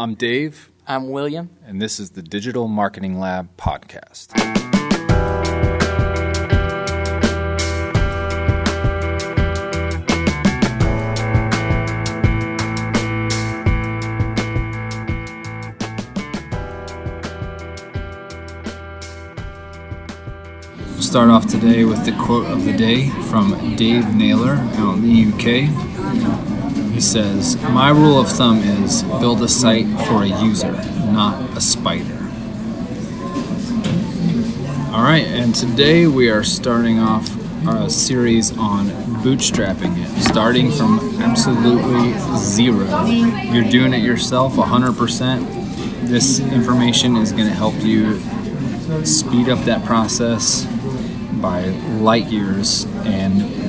I'm Dave, I'm William. and this is the Digital Marketing Lab podcast. We'll start off today with the quote of the day from Dave Naylor out in the UK. He says, My rule of thumb is build a site for a user, not a spider. All right, and today we are starting off a series on bootstrapping it, starting from absolutely zero. You're doing it yourself 100%. This information is going to help you speed up that process by light years and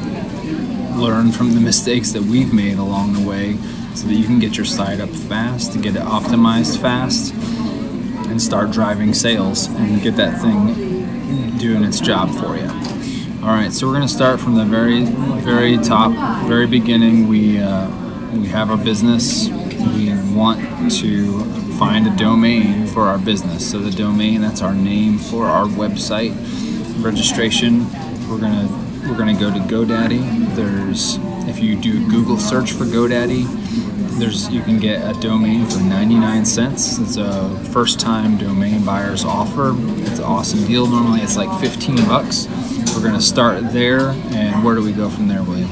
learn from the mistakes that we've made along the way so that you can get your site up fast, get it optimized fast, and start driving sales and get that thing doing its job for you. All right, so we're going to start from the very, very top, very beginning. We uh, we have our business. We want to find a domain for our business. So the domain that's our name for our website registration. We're gonna we're gonna go to GoDaddy. There's if you do Google search for GoDaddy, there's you can get a domain for 99 cents. It's a first time domain buyer's offer. It's an awesome deal. Normally it's like 15 bucks. We're gonna start there, and where do we go from there, William?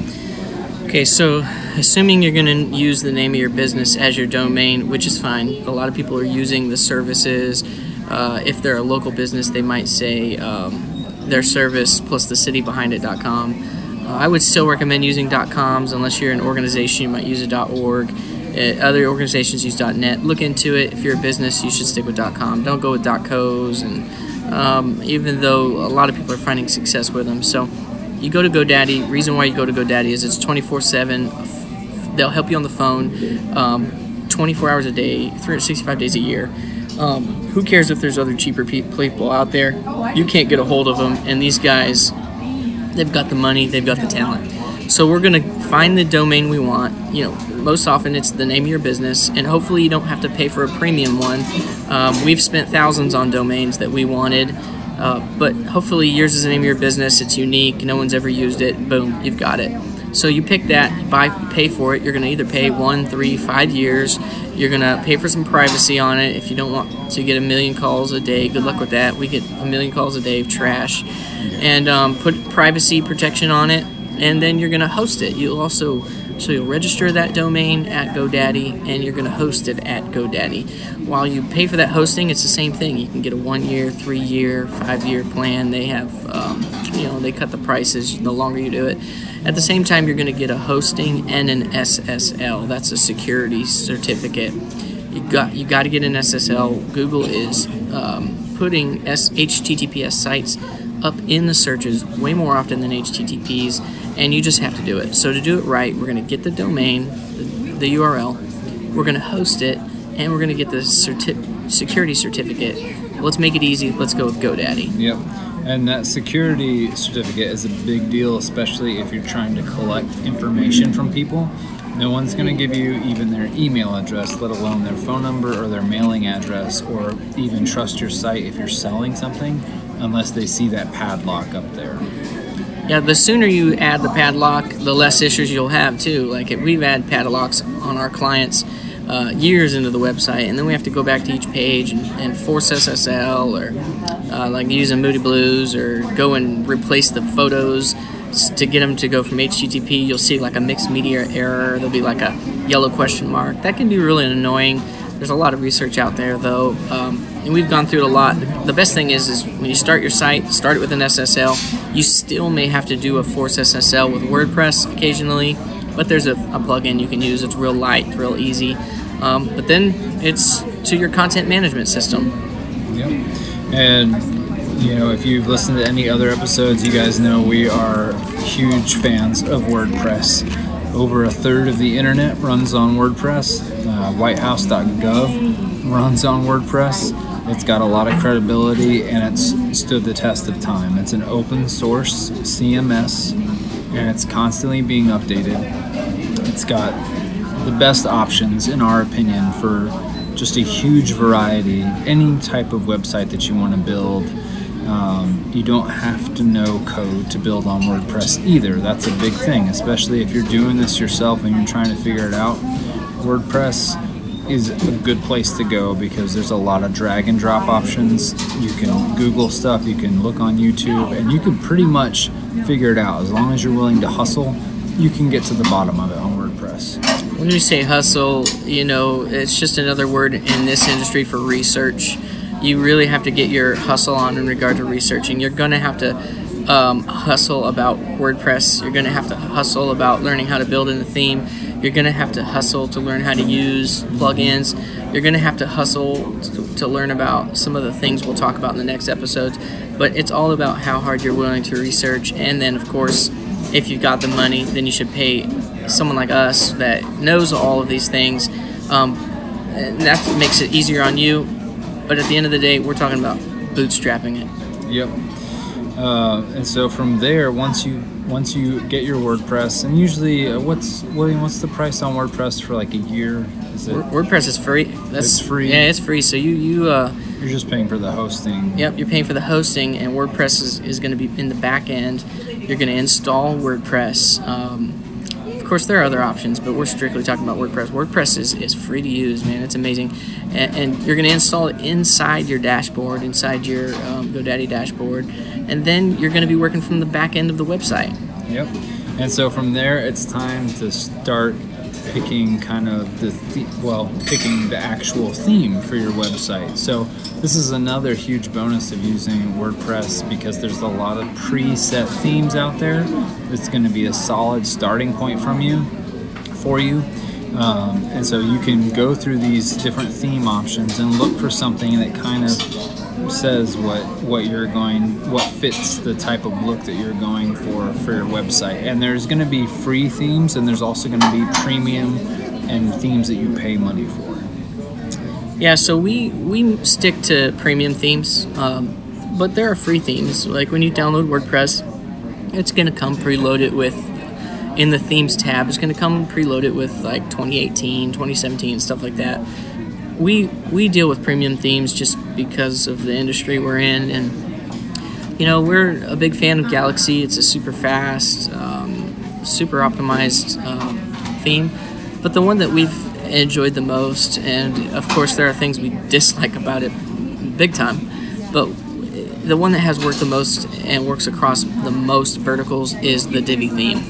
Okay, so assuming you're going to use the name of your business as your domain, which is fine. A lot of people are using the services. Uh, if they're a local business, they might say um, their service plus the city behind it.com. Uh, I would still recommend using .coms unless you're an organization. You might use a .org. Uh, other organizations use .net. Look into it. If you're a business, you should stick with .com. Don't go with .co's. And um, even though a lot of people are finding success with them, so you go to GoDaddy. Reason why you go to GoDaddy is it's 24/7. They'll help you on the phone, um, 24 hours a day, 365 days a year. Um, who cares if there's other cheaper pe- people out there? You can't get a hold of them, and these guys, they've got the money, they've got the talent. So we're gonna find the domain we want. You know, most often it's the name of your business, and hopefully you don't have to pay for a premium one. Um, we've spent thousands on domains that we wanted. Uh, but hopefully yours is the name of your business. It's unique. No one's ever used it. Boom, you've got it. So you pick that, you buy, pay for it. You're going to either pay one, three, five years. You're going to pay for some privacy on it. If you don't want to get a million calls a day, good luck with that. We get a million calls a day of trash, and um, put privacy protection on it. And then you're going to host it. You'll also so you'll register that domain at GoDaddy and you're going to host it at GoDaddy. While you pay for that hosting, it's the same thing. You can get a one year, three year, five year plan. They have, um, you know, they cut the prices the longer you do it. At the same time, you're going to get a hosting and an SSL. That's a security certificate. You got you got to get an SSL. Google is um, putting S- HTTPS sites up in the searches way more often than HTTPs, and you just have to do it. So to do it right, we're going to get the domain, the, the URL, we're going to host it, and we're going to get the certi- security certificate. Let's make it easy. Let's go with GoDaddy. Yep. And that security certificate is a big deal, especially if you're trying to collect information from people. No one's going to give you even their email address, let alone their phone number or their mailing address, or even trust your site if you're selling something unless they see that padlock up there. Yeah, the sooner you add the padlock, the less issues you'll have too. Like we've had padlocks on our clients uh, years into the website, and then we have to go back to each page and, and force SSL or uh, like using Moody Blues or go and replace the photos to get them to go from HTTP. You'll see like a mixed media error. There'll be like a yellow question mark. That can be really annoying. There's a lot of research out there though, um, and we've gone through it a lot. The best thing is, is when you start your site, start it with an SSL. You still may have to do a force SSL with WordPress occasionally, but there's a, a plugin you can use. It's real light, real easy. Um, but then it's to your content management system. Yep. And you know, if you've listened to any other episodes, you guys know we are huge fans of WordPress. Over a third of the internet runs on WordPress. Uh, WhiteHouse.gov runs on WordPress. It's got a lot of credibility and it's stood the test of time. It's an open source CMS and it's constantly being updated. It's got the best options, in our opinion, for just a huge variety. Any type of website that you want to build. Um, you don't have to know code to build on WordPress either. That's a big thing, especially if you're doing this yourself and you're trying to figure it out. WordPress is a good place to go because there's a lot of drag and drop options. You can Google stuff, you can look on YouTube, and you can pretty much figure it out. As long as you're willing to hustle, you can get to the bottom of it When you say hustle, you know, it's just another word in this industry for research. You really have to get your hustle on in regard to researching. You're going to have to um, hustle about WordPress. You're going to have to hustle about learning how to build in the theme. You're going to have to hustle to learn how to use plugins. You're going to have to hustle to, to learn about some of the things we'll talk about in the next episodes. But it's all about how hard you're willing to research. And then, of course, if you've got the money, then you should pay someone like us that knows all of these things. Um, and that makes it easier on you. But at the end of the day, we're talking about bootstrapping it. Yep. Uh, and so from there, once you once you get your WordPress, and usually, uh, what's William? What's the price on WordPress for like a year? Is it? WordPress is free. That's it's free. Yeah, it's free. So you you uh, you're just paying for the hosting. Yep, you're paying for the hosting, and WordPress is, is going to be in the back end. You're going to install WordPress. Um, course, there are other options, but we're strictly talking about WordPress. WordPress is, is free to use, man. It's amazing. And, and you're going to install it inside your dashboard, inside your um, GoDaddy dashboard, and then you're going to be working from the back end of the website. Yep. And so from there, it's time to start picking kind of the, the well, picking the actual theme for your website. So this is another huge bonus of using WordPress because there's a lot of preset themes out there. It's going to be a solid starting point from you for you. Um, and so you can go through these different theme options and look for something that kind of says what what you're going what fits the type of look that you're going for for your website. And there's going to be free themes and there's also going to be premium and themes that you pay money for. Yeah so we we stick to premium themes um, but there are free themes. Like when you download wordpress it's going to come preloaded with in the themes tab it's going to come preloaded with like 2018 2017 stuff like that we we deal with premium themes just because of the industry we're in, and you know we're a big fan of Galaxy. It's a super fast, um, super optimized um, theme, but the one that we've enjoyed the most, and of course there are things we dislike about it, big time, but the one that has worked the most and works across the most verticals is the Divi theme.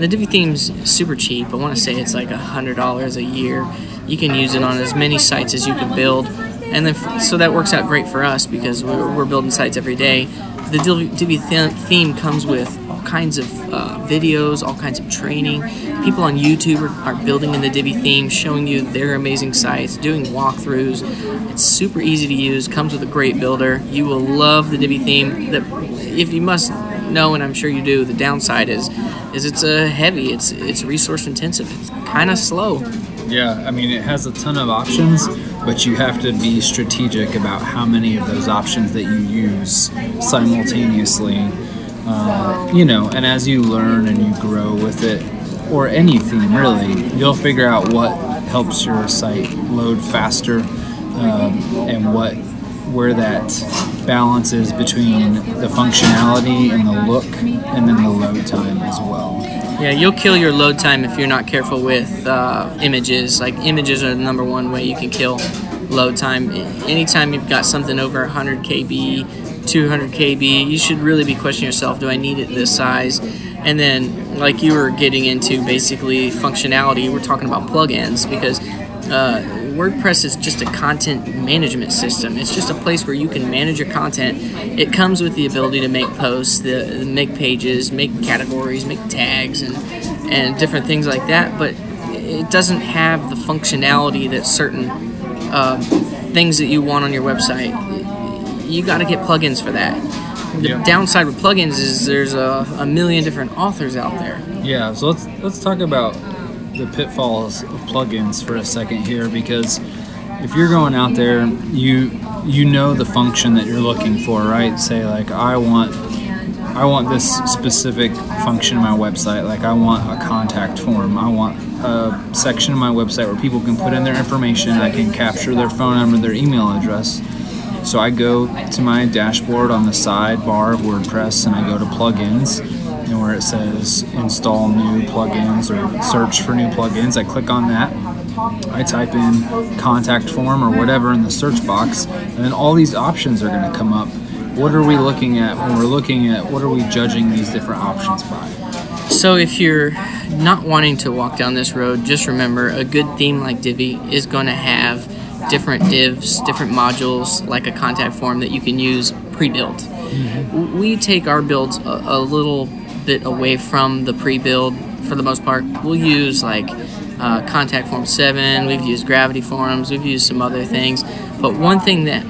The Divi theme's super cheap. I want to say it's like a hundred dollars a year you can use it on as many sites as you can build. And then, so that works out great for us because we're, we're building sites every day. The Divi theme comes with all kinds of uh, videos, all kinds of training. People on YouTube are, are building in the Divi theme, showing you their amazing sites, doing walkthroughs. It's super easy to use, comes with a great builder. You will love the Divi theme. The, if you must know, and I'm sure you do, the downside is is it's a uh, heavy, it's it's resource intensive, it's kind of slow. Yeah, I mean, it has a ton of options, but you have to be strategic about how many of those options that you use simultaneously. Uh, you know, and as you learn and you grow with it, or any theme really, you'll figure out what helps your site load faster um, and what where that balance is between the functionality and the look and then the load time as well. Yeah, you'll kill your load time if you're not careful with uh, images. Like images are the number one way you can kill load time. Anytime you've got something over 100 KB, 200 KB, you should really be questioning yourself: Do I need it this size? And then, like you were getting into, basically functionality. We're talking about plugins because. Uh, WordPress is just a content management system. It's just a place where you can manage your content. It comes with the ability to make posts, the, make pages, make categories, make tags, and and different things like that. But it doesn't have the functionality that certain uh, things that you want on your website. You got to get plugins for that. The yeah. downside with plugins is there's a, a million different authors out there. Yeah, so let's let's talk about the pitfalls of plugins for a second here because if you're going out there, you you know the function that you're looking for, right? Say like I want I want this specific function in my website. Like I want a contact form. I want a section of my website where people can put in their information. I can capture their phone number, their email address. So I go to my dashboard on the sidebar of WordPress and I go to plugins and where it says install new plugins or search for new plugins. I click on that. I type in contact form or whatever in the search box, and then all these options are going to come up. What are we looking at when we're looking at what are we judging these different options by? So if you're not wanting to walk down this road, just remember a good theme like Divi is going to have different divs, different modules like a contact form that you can use pre-built. Mm-hmm. We take our builds a, a little bit away from the pre-build for the most part. We'll use like uh, Contact Form 7, we've used Gravity Forms, we've used some other things. But one thing that,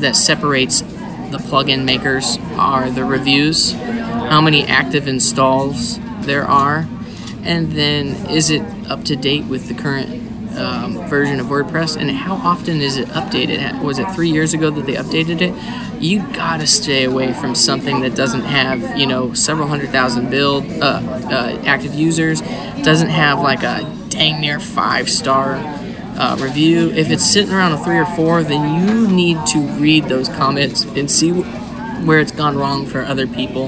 that separates the plugin makers are the reviews, how many active installs there are, and then is it up to date with the current um, version of WordPress, and how often is it updated? Was it three years ago that they updated it? You gotta stay away from something that doesn't have you know several hundred thousand build uh, uh, active users, doesn't have like a dang near five star uh, review. If it's sitting around a three or four, then you need to read those comments and see where it's gone wrong for other people.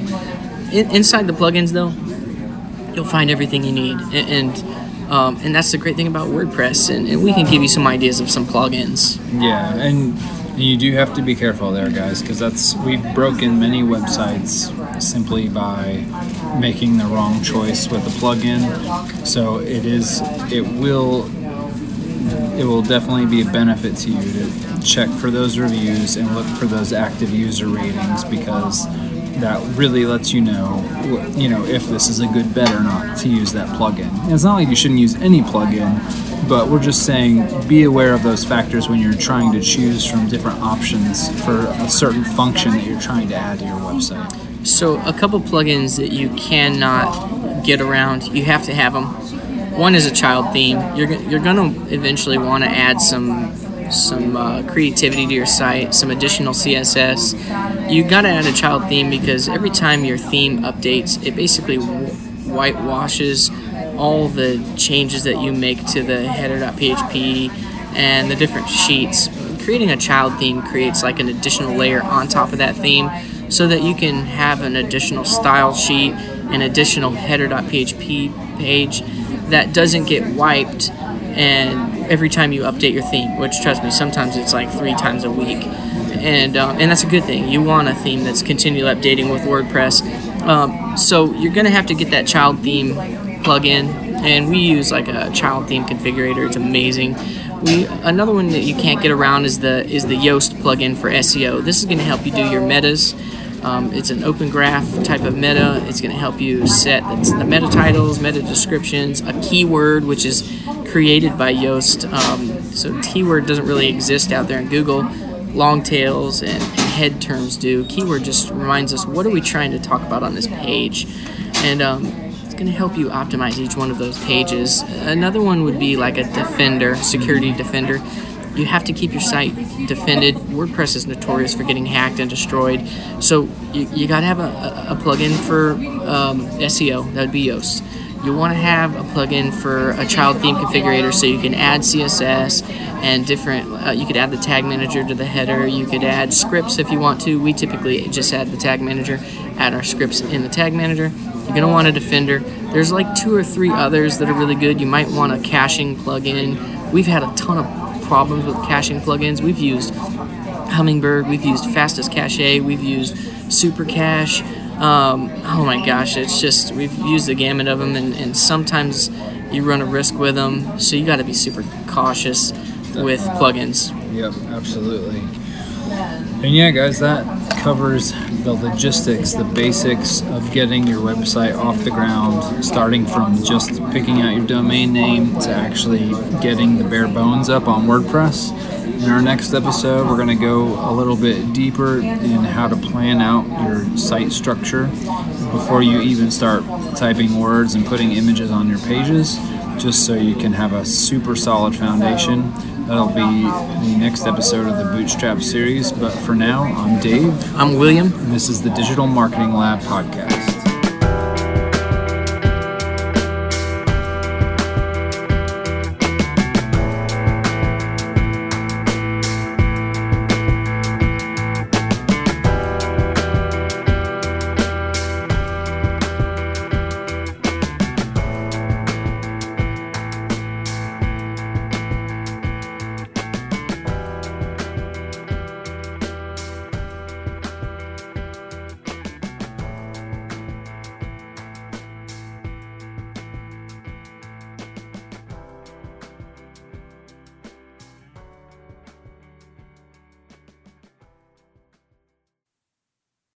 In, inside the plugins, though, you'll find everything you need, and, and um, and that's the great thing about WordPress, and, and, we can give you some ideas of some plugins. Yeah, and you do have to be careful there, guys, because that's we've broken many websites simply by making the wrong choice with a plugin. So it is, it will, it will definitely be a benefit to you to check for those reviews and look for those active user ratings because that really lets you know, you know, if this is a good bet or not to use that plugin. And it's not like you shouldn't use any plugin, but we're just saying be aware of those factors when you're trying to choose from different options for a certain function that you're trying to add to your website. So, a couple plugins that you cannot get around, you have to have them. One is a child theme. You're, you're going to eventually want to add some some uh, creativity to your site, some additional CSS. You got to add a child theme because every time your theme updates, it basically whitewashes all the changes that you make to the header.php and the different sheets. Creating a child theme creates like an additional layer on top of that theme so that you can have an additional style sheet, an additional header.php page that doesn't get wiped and every time you update your theme, which trust me, sometimes it's like three times a week, and um, and that's a good thing. You want a theme that's continually updating with WordPress. Um, so you're gonna have to get that child theme plugin, and we use like a child theme configurator. It's amazing. We another one that you can't get around is the is the Yoast plugin for SEO. This is going to help you do your metas. Um, it's an open graph type of meta. It's going to help you set the meta titles, meta descriptions, a keyword, which is created by Yoast. Um, so keyword doesn't really exist out there in Google. Long tails and, head terms do. Keyword just reminds us what are we trying to talk about on this page, and um, it's going to help you optimize each one of those pages. Another one would be like a defender, security defender. You have to keep your site defended. WordPress is notorious for getting hacked and destroyed, so you, you got to have a, a, a plugin for um, SEO. That would be Yoast you want to have a plugin for a child theme configurator so you can add css and different uh, you could add the tag manager to the header you could add scripts if you want to. We typically just add the tag manager add our scripts in the tag manager. You're going to want a defender. There's like two or three others that are really good. You might want a caching plugin. We've had a ton of problems with caching plugins. We've used hummingbird we've used fastest cache we've used super cache um, oh my gosh, it's just we've used the gamut of them, and, and sometimes you run a risk with them, so you got to be super cautious with plugins. Yep, absolutely. And yeah, guys, that covers the logistics, the basics of getting your website off the ground, starting from just picking out your domain name to actually getting the bare bones up on WordPress. In our next episode, we're going to go a little bit deeper in how to plan out your site structure before you even start typing words and putting images on your pages, just so you can have a super solid foundation. That'll be the next episode of the Bootstrap series. But for now, I'm Dave. I'm William. And this is the Digital Marketing Lab podcast.